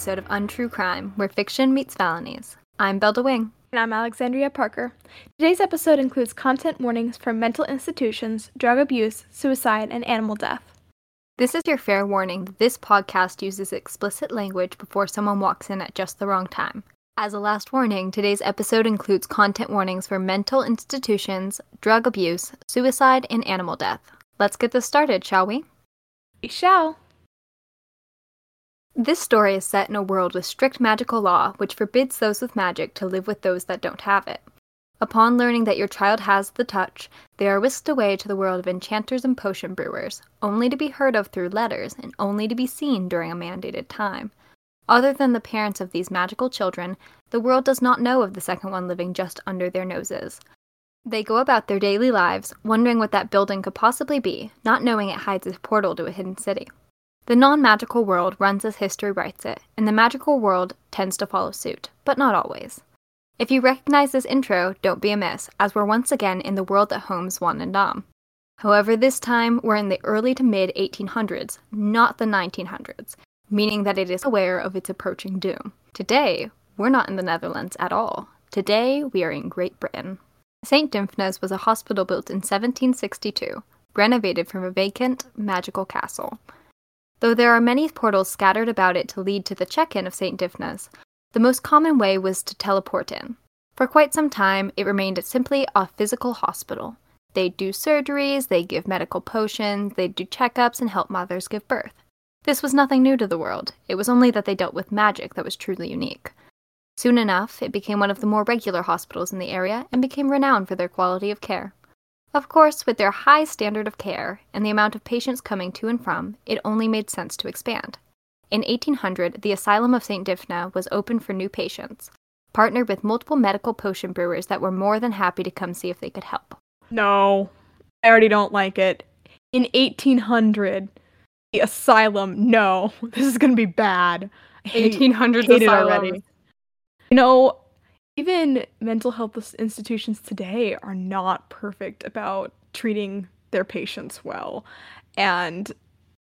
episode of Untrue Crime, where fiction meets felonies. I'm Belda Wing. And I'm Alexandria Parker. Today's episode includes content warnings for mental institutions, drug abuse, suicide, and animal death. This is your fair warning that this podcast uses explicit language before someone walks in at just the wrong time. As a last warning, today's episode includes content warnings for mental institutions, drug abuse, suicide, and animal death. Let's get this started, shall we? We shall. This story is set in a world with strict magical law, which forbids those with magic to live with those that don't have it. Upon learning that your child has the touch, they are whisked away to the world of enchanters and potion brewers, only to be heard of through letters and only to be seen during a mandated time. Other than the parents of these magical children, the world does not know of the second one living just under their noses. They go about their daily lives, wondering what that building could possibly be, not knowing it hides a portal to a hidden city. The non magical world runs as history writes it, and the magical world tends to follow suit, but not always. If you recognize this intro, don't be amiss, as we're once again in the world that homes One and Dom. However, this time we're in the early to mid 1800s, not the 1900s, meaning that it is aware of its approaching doom. Today, we're not in the Netherlands at all. Today, we are in Great Britain. St. Dymphna's was a hospital built in 1762, renovated from a vacant, magical castle. Though there are many portals scattered about it to lead to the check in of St. Dymphna's, the most common way was to teleport in. For quite some time, it remained simply a physical hospital. They do surgeries, they give medical potions, they do checkups, and help mothers give birth. This was nothing new to the world, it was only that they dealt with magic that was truly unique. Soon enough, it became one of the more regular hospitals in the area and became renowned for their quality of care. Of course, with their high standard of care and the amount of patients coming to and from, it only made sense to expand. In 1800, the Asylum of St. Dymphna was open for new patients, partnered with multiple medical potion brewers that were more than happy to come see if they could help. No, I already don't like it. In 1800, the asylum, no, this is gonna be bad. 1800s asylum. already. You know, even mental health institutions today are not perfect about treating their patients well. And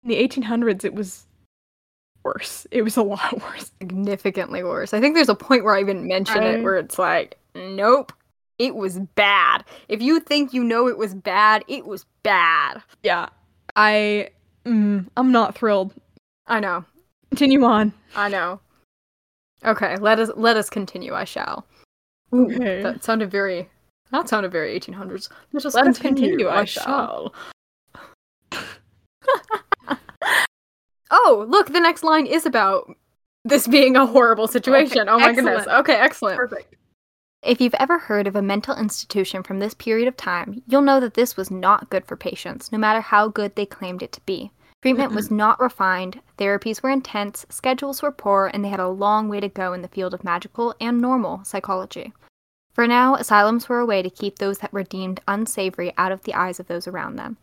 in the 1800s, it was worse. It was a lot worse. Significantly worse. I think there's a point where I even mention it where it's like, nope, it was bad. If you think you know it was bad, it was bad. Yeah. I, mm, I'm not thrilled. I know. Continue on. I know. Okay, let us let us continue. I shall. Okay. That sounded very. That sounded very 1800s. Let's just let continue. continue. I, I shall. oh, look! The next line is about this being a horrible situation. Okay, oh my excellent. goodness. Okay, excellent. Perfect. If you've ever heard of a mental institution from this period of time, you'll know that this was not good for patients, no matter how good they claimed it to be. Treatment was not refined, therapies were intense, schedules were poor, and they had a long way to go in the field of magical and normal psychology. For now, asylums were a way to keep those that were deemed unsavory out of the eyes of those around them.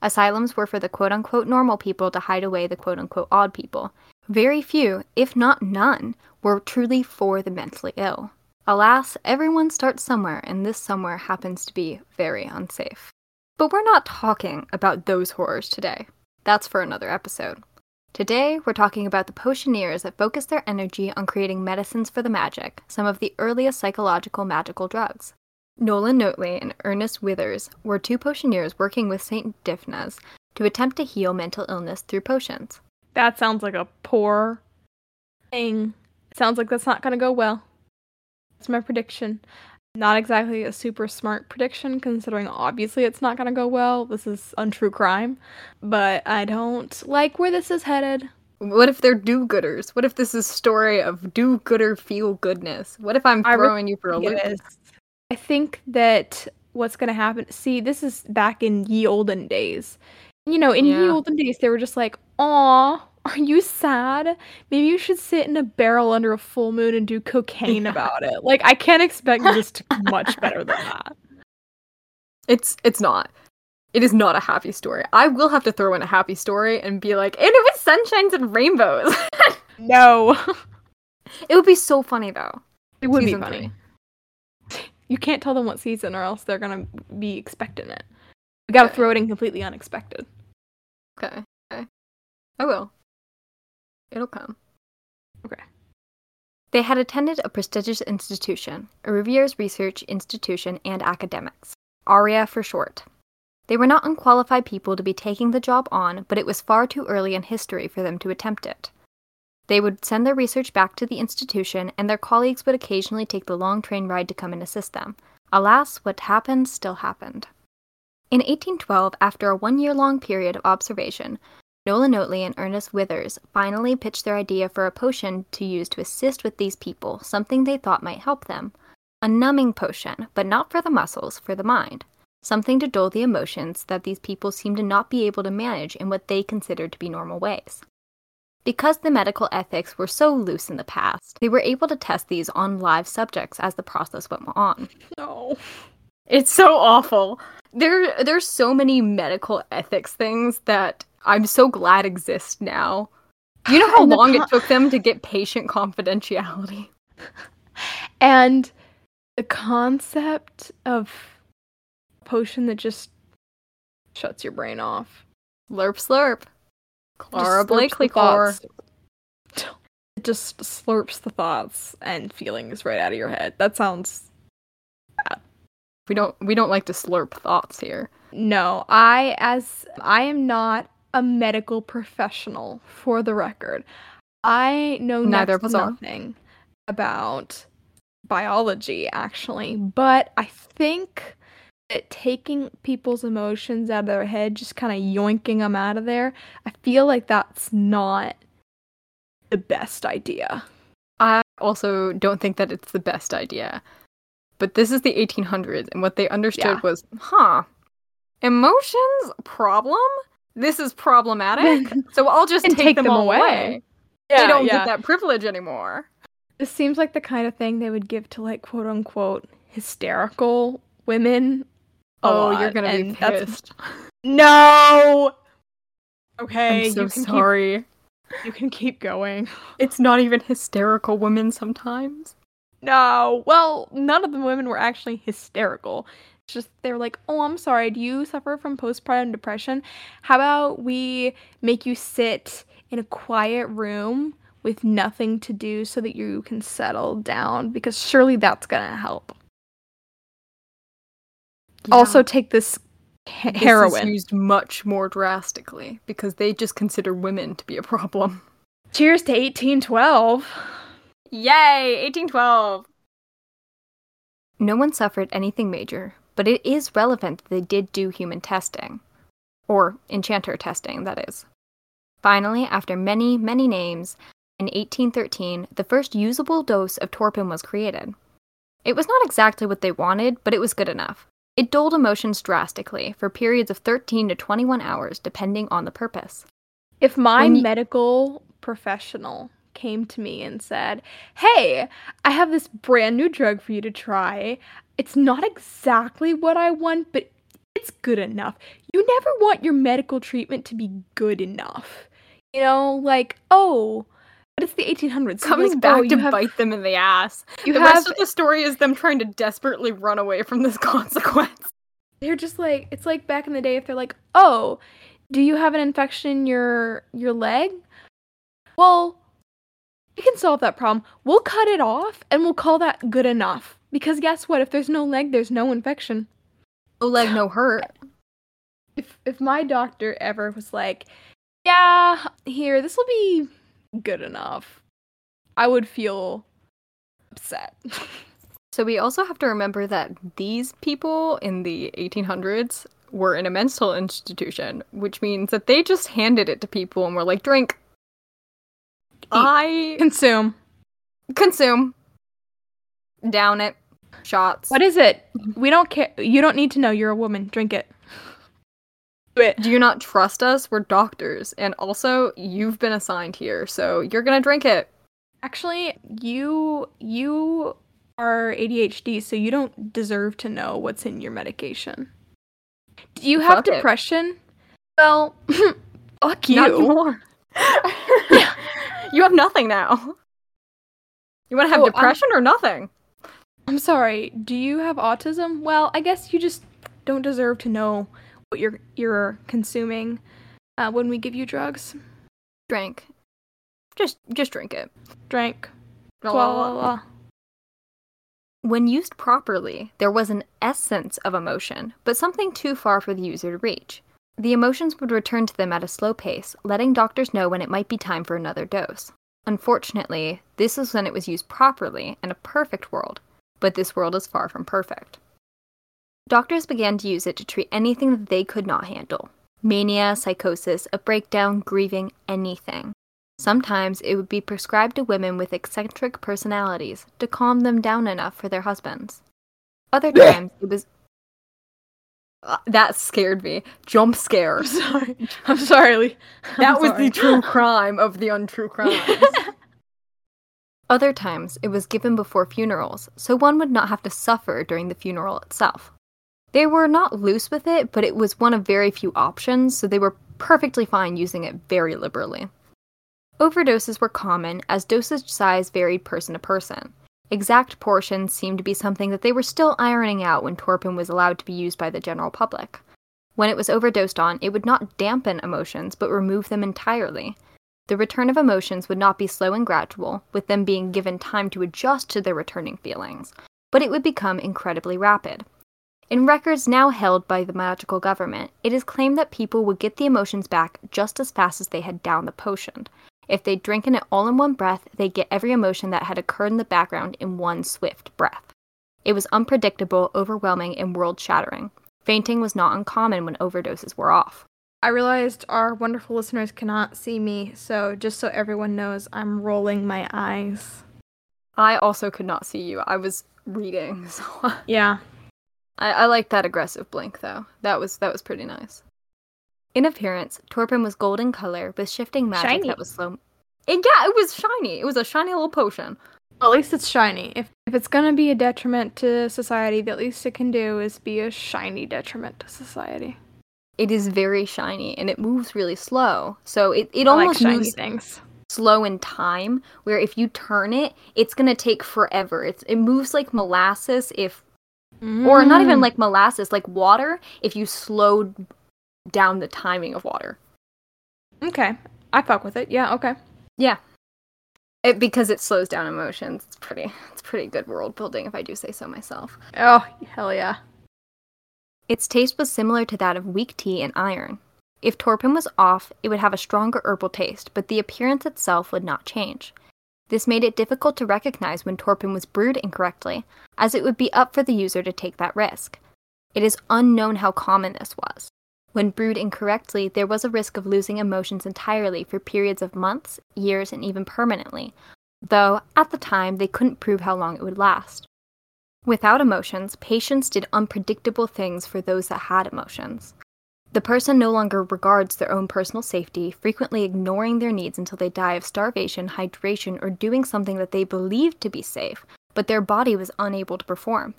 Asylums were for the quote unquote normal people to hide away the quote unquote odd people. Very few, if not none, were truly for the mentally ill. Alas, everyone starts somewhere, and this somewhere happens to be very unsafe. But we're not talking about those horrors today. That's for another episode. Today, we're talking about the potioneers that focus their energy on creating medicines for the magic, some of the earliest psychological magical drugs. Nolan Notley and Ernest Withers were two potioneers working with St. Dymphna's to attempt to heal mental illness through potions. That sounds like a poor thing. Sounds like that's not going to go well. That's my prediction. Not exactly a super smart prediction, considering obviously it's not gonna go well. This is untrue crime. But I don't like where this is headed. What if they're do gooders? What if this is story of do gooder feel goodness? What if I'm throwing you for a loop? I think that what's gonna happen see, this is back in ye olden days. You know, in yeah. ye olden days they were just like, aw, are you sad? Maybe you should sit in a barrel under a full moon and do cocaine about it. Like I can't expect this to be much better than that. It's it's not. It is not a happy story. I will have to throw in a happy story and be like, and it was sunshines and rainbows. no. It would be so funny though. It would season be funny. Three. You can't tell them what season or else they're gonna be expecting it. We gotta okay. throw it in completely unexpected. Okay. Okay. I will. It'll come. Okay. They had attended a prestigious institution, a Reviews Research Institution and Academics, ARIA for short. They were not unqualified people to be taking the job on, but it was far too early in history for them to attempt it. They would send their research back to the institution, and their colleagues would occasionally take the long train ride to come and assist them. Alas, what happened still happened. In 1812, after a one year long period of observation, Nolan Notley and Ernest Withers finally pitched their idea for a potion to use to assist with these people, something they thought might help them. A numbing potion, but not for the muscles, for the mind. Something to dull the emotions that these people seemed to not be able to manage in what they considered to be normal ways. Because the medical ethics were so loose in the past, they were able to test these on live subjects as the process went on. No. It's so awful. There there's so many medical ethics things that I'm so glad exist now. You know how long it took them to get patient confidentiality? And the concept of potion that just shuts your brain off. Slurp slurp. Clara Blakely core. It just slurps the thoughts and feelings right out of your head. That sounds bad. We don't we don't like to slurp thoughts here. No, I as I am not a medical professional for the record. I know Neither next nothing about biology actually, but I think that taking people's emotions out of their head, just kind of yoinking them out of there, I feel like that's not the best idea. I also don't think that it's the best idea. But this is the 1800s, and what they understood Yeah. was, huh, emotions problem. This is problematic, so I'll just take, take them, them away. away. they don't get that privilege anymore. This seems like the kind of thing they would give to like quote unquote hysterical women. a Oh, you're gonna be and that's- pissed. No. Okay, I'm so you can sorry. keep you can keep going. It's not even hysterical women sometimes. No. Well, none of the women were actually hysterical. It's just they were like, "Oh, I'm sorry. Do you suffer from postpartum depression? How about we make you sit in a quiet room with nothing to do so that you can settle down because surely that's going to help." Also take this he- This is used much more drastically because they just consider women to be a problem. Cheers to 1812. Yay, 1812. No one suffered anything major, but it is relevant that they did do human testing. Or enchanter testing, that is. Finally, after many, many names, in 1813, the first usable dose of torpen was created. It was not exactly what they wanted, but it was good enough. It dulled emotions drastically for periods of 13 to 21 hours, depending on the purpose. If my y- medical professional came to me and said, Hey, I have this brand new drug for you to try. It's not exactly what I want, but it's good enough. You never want your medical treatment to be good enough. You know, like, oh, but it's the 1800s. so Comes like, back oh, to have, bite them in the ass. You the have, rest of the story is them trying to desperately run away from this consequence. they're just like, it's like back in the day if they're like, oh, do you have an infection in your your leg? Well, we can solve that problem. We'll cut it off and we'll call that good enough. Because guess what? If there's no leg, there's no infection. No leg, no hurt. If if my doctor ever was like, "Yeah, here, this will be good enough." I would feel upset. So we also have to remember that these people in the 1800s were in a mental institution, which means that they just handed it to people and were like, drink. I Consume. consume. Down it. Shots. What is it? We don't care. You don't need to know. You're a woman. Drink it. Do it. Do you not trust us? We're doctors. And also, you've been assigned here, so you're gonna drink it. Actually, you you are ADHD, so you don't deserve to know what's in your medication. Do you have Fuck it. depression? Well, fuck you. Not anymore. you have nothing now. You want to have Oh, I'm- depression or nothing? I'm sorry. Do you have autism? Well, I guess you just don't deserve to know what you're you're consuming uh, when we give you drugs. Drink. Just just drink it. Drink. Blah, blah. When used properly, there was an essence of emotion, but something too far for the user to reach. The emotions would return to them at a slow pace, letting doctors know when it might be time for another dose. Unfortunately, this is when it was used properly in a perfect world, but this world is far from perfect. Doctors began to use it to treat anything that they could not handle mania, psychosis, a breakdown, grieving, anything. Sometimes it would be prescribed to women with eccentric personalities to calm them down enough for their husbands. Other times it was. Uh, that scared me. Jump scare. Sorry. I'm sorry. I'm that was sorry. the true crime of the untrue crimes. Other times it was given before funerals, so one would not have to suffer during the funeral itself. They were not loose with it, but it was one of very few options, so they were perfectly fine using it very liberally. Overdoses were common, as dosage size varied person to person. Exact portions seemed to be something that they were still ironing out when Torpen was allowed to be used by the general public. When it was overdosed on, it would not dampen emotions, but remove them entirely. The return of emotions would not be slow and gradual, with them being given time to adjust to their returning feelings, but it would become incredibly rapid. In records now held by the magical government, it is claimed that people would get the emotions back just as fast as they had downed the potion. If they'd drinking it all in one breath, they'd get every emotion that had occurred in the background in one swift breath. It was unpredictable, overwhelming, and world shattering. Fainting was not uncommon when overdoses were off. I realized our wonderful listeners cannot see me, so just so everyone knows, I'm rolling my eyes. I also could not see you. I was reading, so Yeah. I, I like that aggressive blink though. That was that was pretty nice. In appearance, Torpen was golden color with shifting magic Shiny. that was slow. And yeah, it was shiny. It was a shiny little potion. Well, at least it's shiny. If if it's gonna be a detriment to society, the least it can do is be a shiny detriment to society. It is very shiny and it moves really slow. So it, it I like almost shiny moves things. slow in time, where if you turn it, it's gonna take forever. It's it moves like molasses if or not even Mm. like molasses, like water if you slowed down the timing of water. Okay, I fuck with it. Yeah. Okay. Yeah. It, because it slows down emotions. It's pretty it's pretty good world building if I do say so myself. Oh hell yeah. Its taste was similar to that of weak tea and iron. If Torpen was off, it would have a stronger herbal taste, but the appearance itself would not change. This made it difficult to recognize when Torpen was brewed incorrectly, as it would be up for the user to take that risk. It is unknown how common this was. When brewed incorrectly, there was a risk of losing emotions entirely for periods of months, years, and even permanently, though at the time they couldn't prove how long it would last. Without emotions, patients did unpredictable things for those that had emotions. The person no longer regards their own personal safety, frequently ignoring their needs until they die of starvation, hydration, or doing something that they believed to be safe, but their body was unable to perform.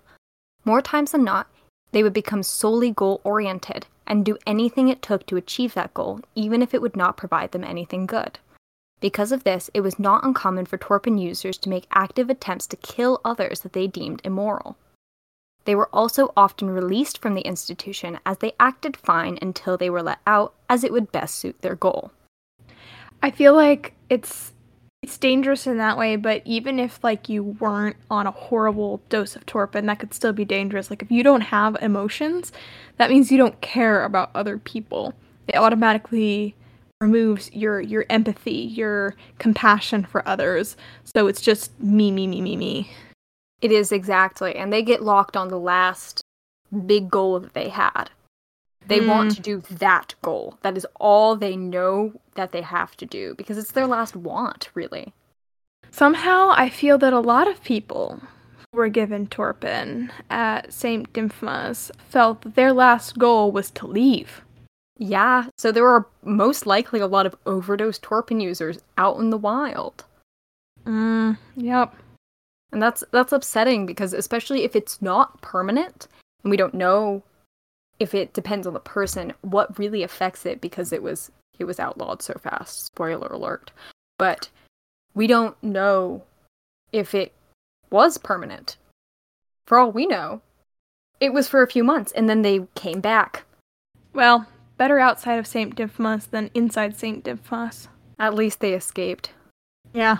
More times than not, they would become solely goal oriented and do anything it took to achieve that goal, even if it would not provide them anything good. Because of this, it was not uncommon for Torpen users to make active attempts to kill others that they deemed immoral. They were also often released from the institution as they acted fine until they were let out, as it would best suit their goal. I feel like it's it's dangerous in that way, but even if like you weren't on a horrible dose of torpen, that could still be dangerous. Like if you don't have emotions, that means you don't care about other people. It automatically removes your your empathy, your compassion for others. So it's just me, me, me, me, me. It is exactly, and they get locked on the last big goal that they had. They want Mm. to do that goal. That is all they know that they have to do because it's their last want, really. Somehow, I feel that a lot of people who were given Torpen at St. Dymphna's felt that their last goal was to leave. Yeah, so there are most likely a lot of overdose Torpen users out in the wild. Mm, yep. And that's that's upsetting because especially if it's not permanent and we don't know if it depends on the person what really affects it because it was it was outlawed so fast. Spoiler alert. But we don't know if it was permanent. For all we know, it was for a few months and then they came back. Well, better outside of St. Dymphna's than inside St. Dymphna's. At least they escaped. Yeah.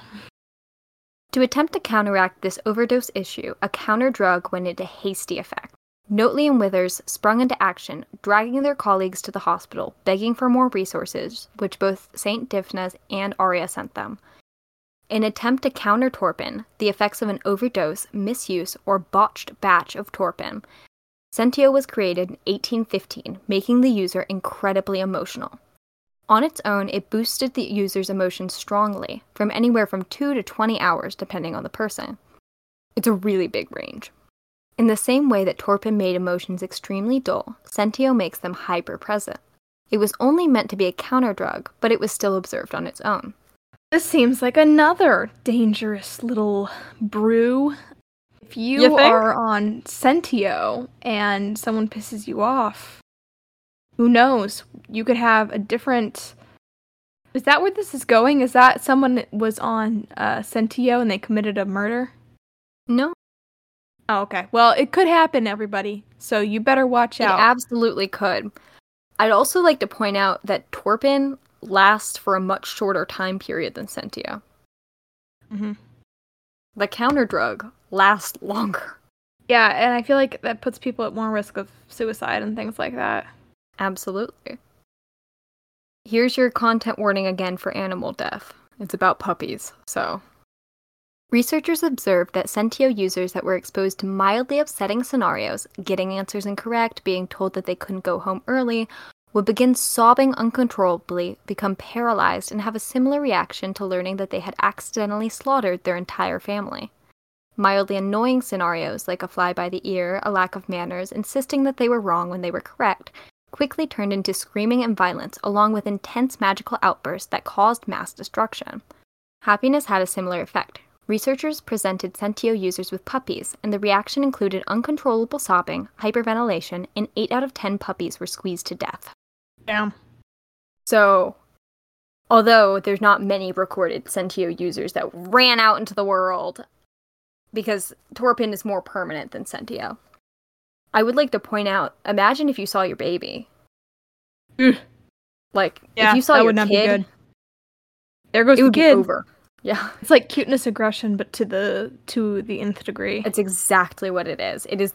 To attempt to counteract this overdose issue, a counter drug went into hasty effect. Notley and Withers sprung into action, dragging their colleagues to the hospital, begging for more resources, which both St. Dymphna's and ARIA sent them. In attempt to counter torpen, the effects of an overdose, misuse, or botched batch of torpen, Sentio was created in 1815, making the user incredibly emotional. On its own, it boosted the user's emotions strongly, from anywhere from 2 to 20 hours, depending on the person. It's a really big range. In the same way that Torpen made emotions extremely dull, Sentio makes them hyper present. It was only meant to be a counter drug, but it was still observed on its own. This seems like another dangerous little brew. If you, You are on Sentio and someone pisses you off, who knows? You could have a different. Is that where this is going? Is that someone was on uh, Sentio and they committed a murder? No, Oh, okay. Well, it could happen, everybody. So you better watch it out. absolutely could. I'd also like to point out that Torpen lasts for a much shorter time period than Sentio. Mhm. The counter drug lasts longer. Yeah, and I feel like that puts people at more risk of suicide and things like that. Absolutely. Here's your content warning again for animal death. It's about puppies, so. Researchers observed that Sentio users that were exposed to mildly upsetting scenarios, getting answers incorrect, being told that they couldn't go home early, would begin sobbing uncontrollably, become paralyzed, and have a similar reaction to learning that they had accidentally slaughtered their entire family. Mildly annoying scenarios, like a fly by the ear, a lack of manners, insisting that they were wrong when they were correct, quickly turned into screaming and violence, along with intense magical outbursts that caused mass destruction. Happiness had a similar effect. Researchers presented Sentio users with puppies, and the reaction included uncontrollable sobbing, hyperventilation, and 8 out of 10 puppies were squeezed to death. Damn. So, although there's not many recorded Sentio users that ran out into the world, because Torpen is more permanent than Sentio, I would like to point out imagine if you saw your baby. Ugh. Like, Yeah, if you saw your would not be kid, good. There goes it the would be kid. over. Yeah, It's like cuteness aggression, but to the to the nth degree. it's exactly what it is. It is.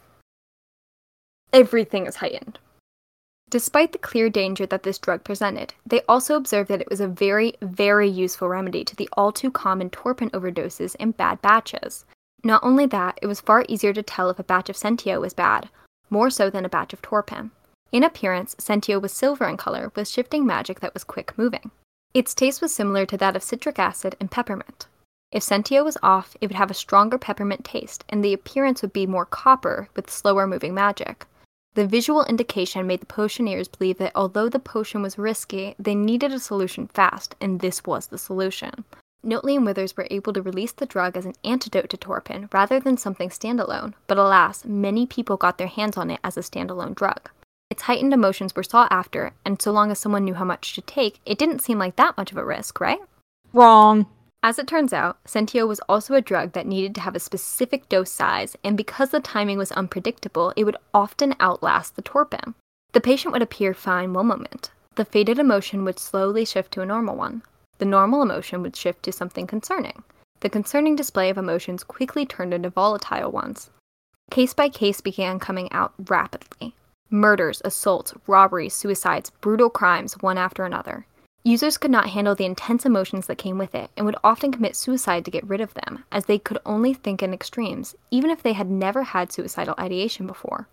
Everything is heightened. Despite the clear danger that this drug presented, they also observed that it was a very, very useful remedy to the all too common torpen overdoses in bad batches. Not only that, it was far easier to tell if a batch of Sentio was bad, more so than a batch of torpen. In appearance, Sentio was silver in color with shifting magic that was quick moving. Its taste was similar to that of citric acid and peppermint. If Sentio was off, it would have a stronger peppermint taste, and the appearance would be more copper with slower moving magic. The visual indication made the potioneers believe that although the potion was risky, they needed a solution fast, and this was the solution. Notley and Withers were able to release the drug as an antidote to Torpen rather than something standalone, but alas, many people got their hands on it as a standalone drug. Its heightened emotions were sought after, and so long as someone knew how much to take, it didn't seem like that much of a risk, right? Wrong. As it turns out, Sentio was also a drug that needed to have a specific dose size, and because the timing was unpredictable, it would often outlast the torpen. The patient would appear fine one moment. The faded emotion would slowly shift to a normal one. The normal emotion would shift to something concerning. The concerning display of emotions quickly turned into volatile ones. Case by case began coming out rapidly murders, assaults, robberies, suicides, brutal crimes, one after another. Users could not handle the intense emotions that came with it and would often commit suicide to get rid of them, as they could only think in extremes, even if they had never had suicidal ideation before.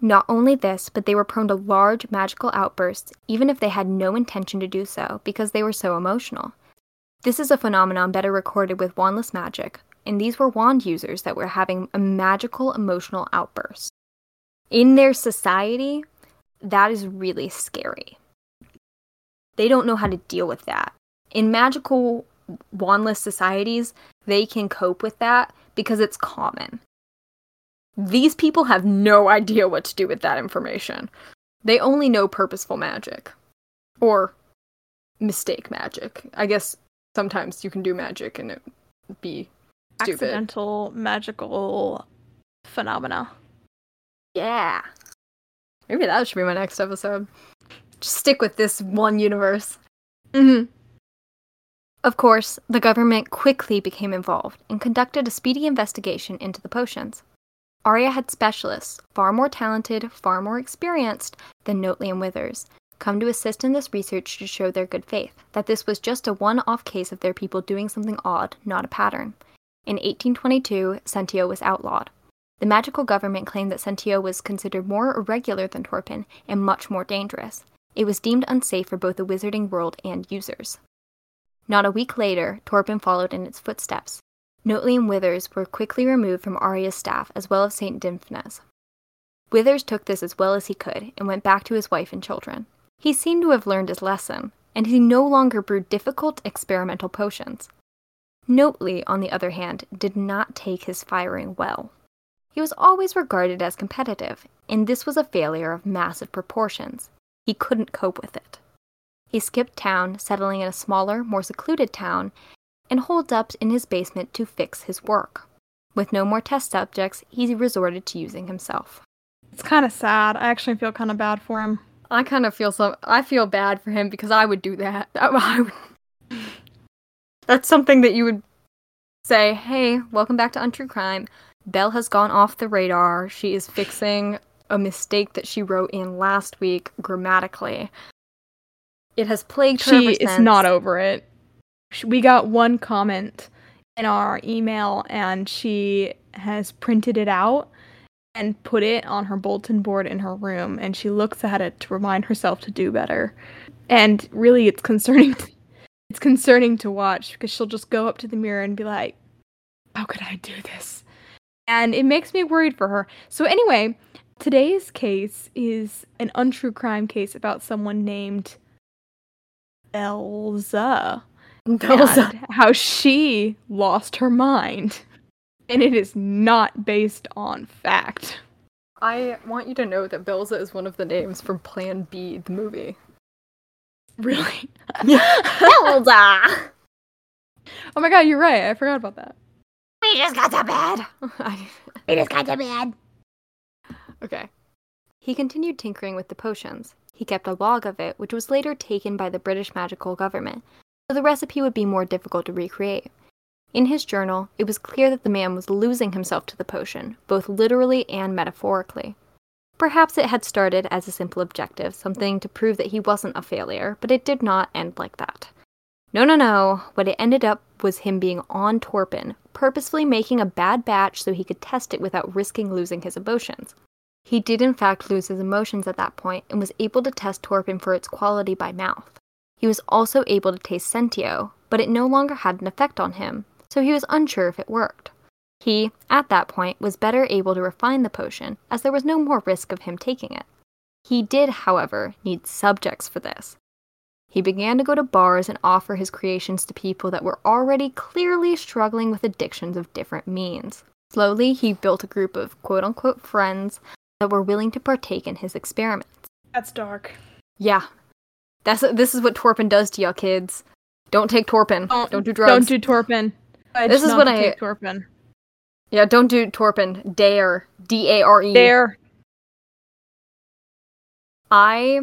Not only this, but they were prone to large magical outbursts, even if they had no intention to do so, because they were so emotional. This is a phenomenon better recorded with wandless magic, and these were wand users that were having a magical emotional outburst. In their society, that is really scary they don't know how to deal with that. In magical wandless societies, they can cope with that because it's common. These people have no idea what to do with that information. They only know purposeful magic or mistake magic. I guess sometimes you can do magic and it be stupid. Accidental magical phenomena. Yeah. Maybe that should be my next episode. Just stick with this one universe. Mm-hmm. Of course, the government quickly became involved and conducted a speedy investigation into the potions. ARIA had specialists, far more talented, far more experienced than Notley and Withers, come to assist in this research to show their good faith, that this was just a one off case of their people doing something odd, not a pattern. In 1822, Sentio was outlawed. The magical government claimed that Sentio was considered more irregular than Torpen and much more dangerous. It was deemed unsafe for both the wizarding world and users. Not a week later, Torpen followed in its footsteps. Notley and Withers were quickly removed from ARIA's staff as well as St. Dymphna's. Withers took this as well as he could and went back to his wife and children. He seemed to have learned his lesson, and he no longer brewed difficult experimental potions. Notley, on the other hand, did not take his firing well. He was always regarded as competitive, and this was a failure of massive proportions. He couldn't cope with it. He skipped town, settling in a smaller, more secluded town, and holed up in his basement to fix his work. With no more test subjects, he resorted to using himself. It's kind of sad. I actually feel kind of bad for him. I kind of feel so. I feel bad for him because I would do that. Would, that's something that you would say, "Hey, welcome back to Untrue Crime. Belle has gone off the radar. She is fixing a mistake that she wrote in last week grammatically. It has plagued her. She is not over it. We got one comment in our email, and she has printed it out and put it on her bulletin board in her room, and she looks at it to remind herself to do better. And really, it's concerning. To, it's concerning to watch because she'll just go up to the mirror and be like, "How could I do this?" And it makes me worried for her. So anyway, today's case is an untrue crime case about someone named Elza. Elza. how she lost her mind. And it is not based on fact. I want you to know that Belza is one of the names from Plan B, the movie. Really? Belza! Oh my god, you're right. I forgot about that. We just got to bed. we just got to bed. Okay. He continued tinkering with the potions. He kept a log of it, which was later taken by the British magical government, so the recipe would be more difficult to recreate. In his journal, it was clear that the man was losing himself to the potion, both literally and metaphorically. Perhaps it had started as a simple objective, something to prove that he wasn't a failure, but it did not end like that. No, no, no. What it ended up was him being on Torpen, purposefully making a bad batch so he could test it without risking losing his emotions. He did in fact lose his emotions at that point and was able to test Torpen for its quality by mouth. He was also able to taste Sentio, but it no longer had an effect on him, so he was unsure if it worked. He, at that point, was better able to refine the potion, as there was no more risk of him taking it. He did, however, need subjects for this. He began to go to bars and offer his creations to people that were already clearly struggling with addictions of different means. Slowly, he built a group of quote unquote friends that were willing to partake in his experiments. That's dark. Yeah. That's this is what Torpen does to y'all kids. Don't take Torpen. Don't, don't do drugs. Don't do Torpen. this is what I take Torpen. Yeah, don't do Torpen. Dare. D A R E. Dare. I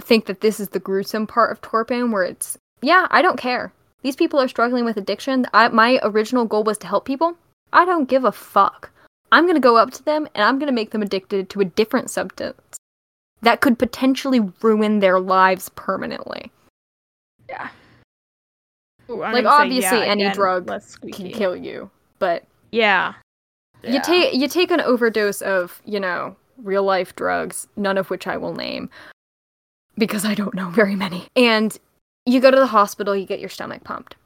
think that this is the gruesome part of Torpen where it's yeah, I don't care. These people are struggling with addiction. I, my original goal was to help people. I don't give a fuck. I'm going to go up to them and I'm going to make them addicted to a different substance that could potentially ruin their lives permanently. Yeah. Ooh, like obviously yeah, any again, drug can kill you, but yeah. You take you take an overdose of, you know, real life drugs, none of which I will name because I don't know very many. And you go to the hospital, you get your stomach pumped.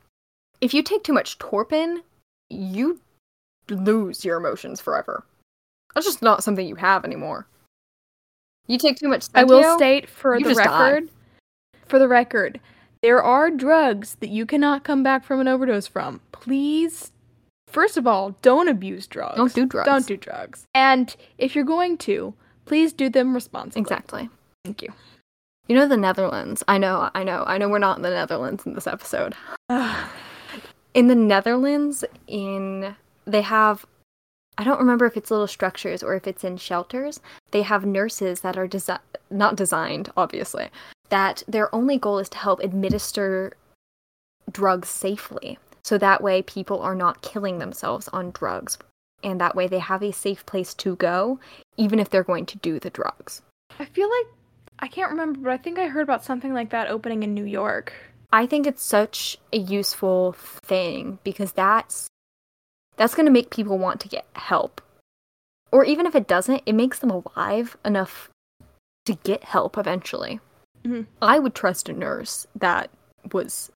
If you take too much Torpen, you lose your emotions forever. That's just not something you have anymore. You take too much. I will state for the record, die. for the record, there are drugs that you cannot come back from an overdose from. Please, first of all, don't abuse drugs. Don't do drugs. Don't do drugs. And if you're going to, please do them responsibly. Exactly. Thank you. You know the Netherlands. I know, I know, I know we're not in the Netherlands in this episode. in the Netherlands, in they have I don't remember if it's little structures or if it's in shelters. They have nurses that are desi- not designed, obviously, that their only goal is to help administer drugs safely. So that way people are not killing themselves on drugs. And that way they have a safe place to go, even if they're going to do the drugs. I feel like I can't remember, but I think I heard about something like that opening in New York. I think it's such a useful thing because that's that's going to make people want to get help. Or even if it doesn't, it makes them alive enough to get help eventually. Mm-hmm. I would trust a nurse that was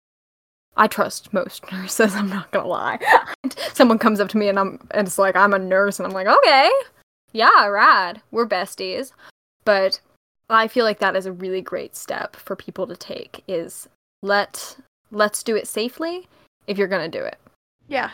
I trust most nurses, I'm not gonna lie. Someone comes up to me and I'm and it's like I'm a nurse and I'm like, okay. Yeah, rad. We're besties. But I feel like that is a really great step for people to take is let let's do it safely if you're gonna do it. Yeah.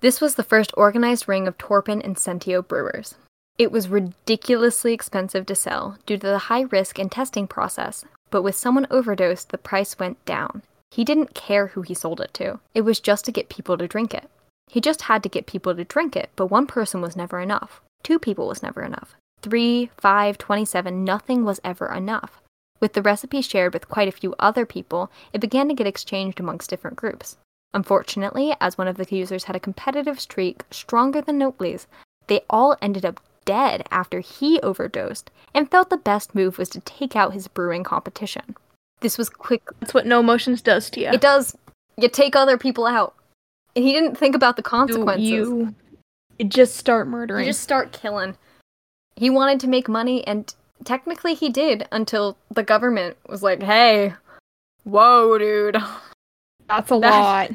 This was the first organized ring of Torpen and Sentio brewers. It was ridiculously expensive to sell due to the high risk and testing process, but with someone overdosed, the price went down. He didn't care who he sold it to, it was just to get people to drink it. He just had to get people to drink it, but one person was never enough. Two people was never enough. Three, five, twenty-seven, nothing was ever enough. With the recipe shared with quite a few other people, it began to get exchanged amongst different groups. Unfortunately, as one of the users had a competitive streak stronger than Notley's, they all ended up dead after he overdosed and felt the best move was to take out his brewing competition. This was quick. That's what no emotions does to you. It does. You take other people out. And he didn't think about the consequences. You, you just start murdering. You just start killing. He wanted to make money, and technically he did until the government was like, hey, whoa, dude. That's a that, lot.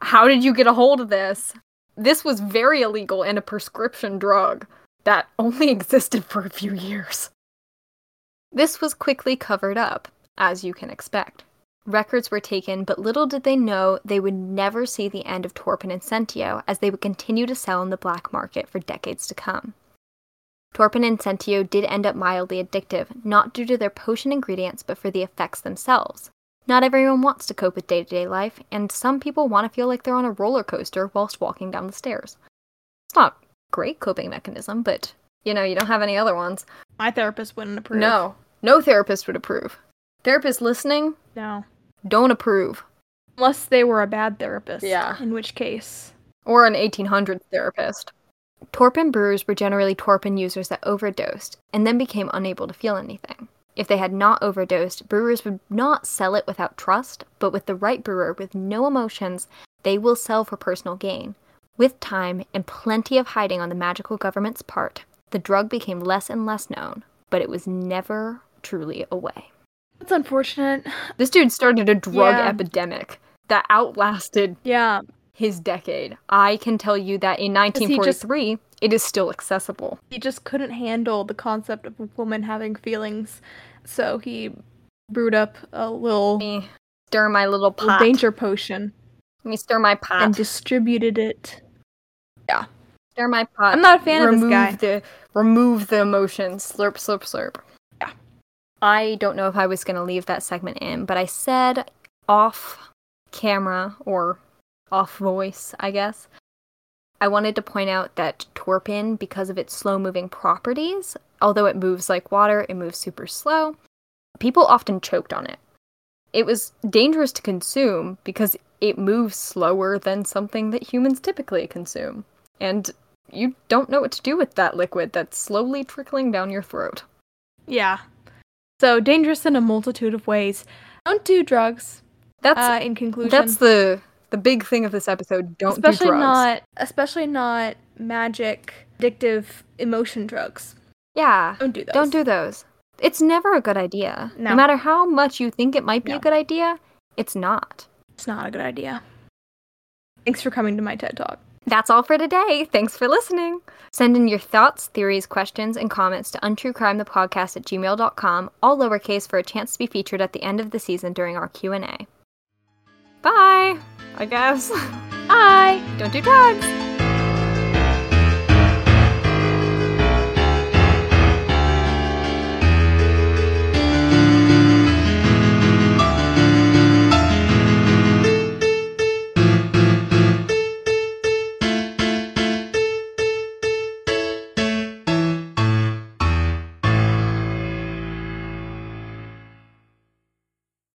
How did you get a hold of this? This was very illegal and a prescription drug that only existed for a few years. This was quickly covered up, as you can expect. Records were taken, but little did they know they would never see the end of Torpen and Sentio as they would continue to sell in the black market for decades to come. Torpen and Sentio did end up mildly addictive, not due to their potion ingredients, but for the effects themselves. Not everyone wants to cope with day to day life, and some people want to feel like they're on a roller coaster whilst walking down the stairs. It's not a great coping mechanism, but you know, you don't have any other ones. My therapist wouldn't approve. No, no therapist would approve. Therapist listening? No. Don't approve. Unless they were a bad therapist. Yeah. In which case. Or an 1800s therapist. Torpen brewers were generally Torpen users that overdosed and then became unable to feel anything. If they had not overdosed, brewers would not sell it without trust, but with the right brewer with no emotions, they will sell for personal gain. With time and plenty of hiding on the magical government's part, the drug became less and less known, but it was never truly away. That's unfortunate. This dude started a drug yeah. epidemic that outlasted yeah his decade. I can tell you that in 1943, just, it is still accessible. He just couldn't handle the concept of a woman having feelings, so he brewed up a little me stir my little pot danger potion. Let me stir my pot and distributed it. Yeah, stir my pot. I'm not a fan remove of this guy. The, remove the emotions. Slurp, slurp, slurp. Yeah. I don't know if I was going to leave that segment in, but I said off camera or off voice, I guess. I wanted to point out that Torpen, because of its slow moving properties, although it moves like water, it moves super slow, people often choked on it. It was dangerous to consume because it moves slower than something that humans typically consume. And you don't know what to do with that liquid that's slowly trickling down your throat. Yeah. So dangerous in a multitude of ways. Don't do drugs. That's uh, in conclusion. That's the the big thing of this episode. Don't especially do drugs. not especially not magic addictive emotion drugs. Yeah. Don't do those. Don't do those. It's never a good idea. No, no matter how much you think it might be no. a good idea, it's not. It's not a good idea. Thanks for coming to my TED Talk. That's all for today. Thanks for listening. Send in your thoughts, theories, questions, and comments to untruecrimethepodcast at gmail.com, all lowercase for a chance to be featured at the end of the season during our Q&A. Bye! I guess. Bye! Don't do drugs!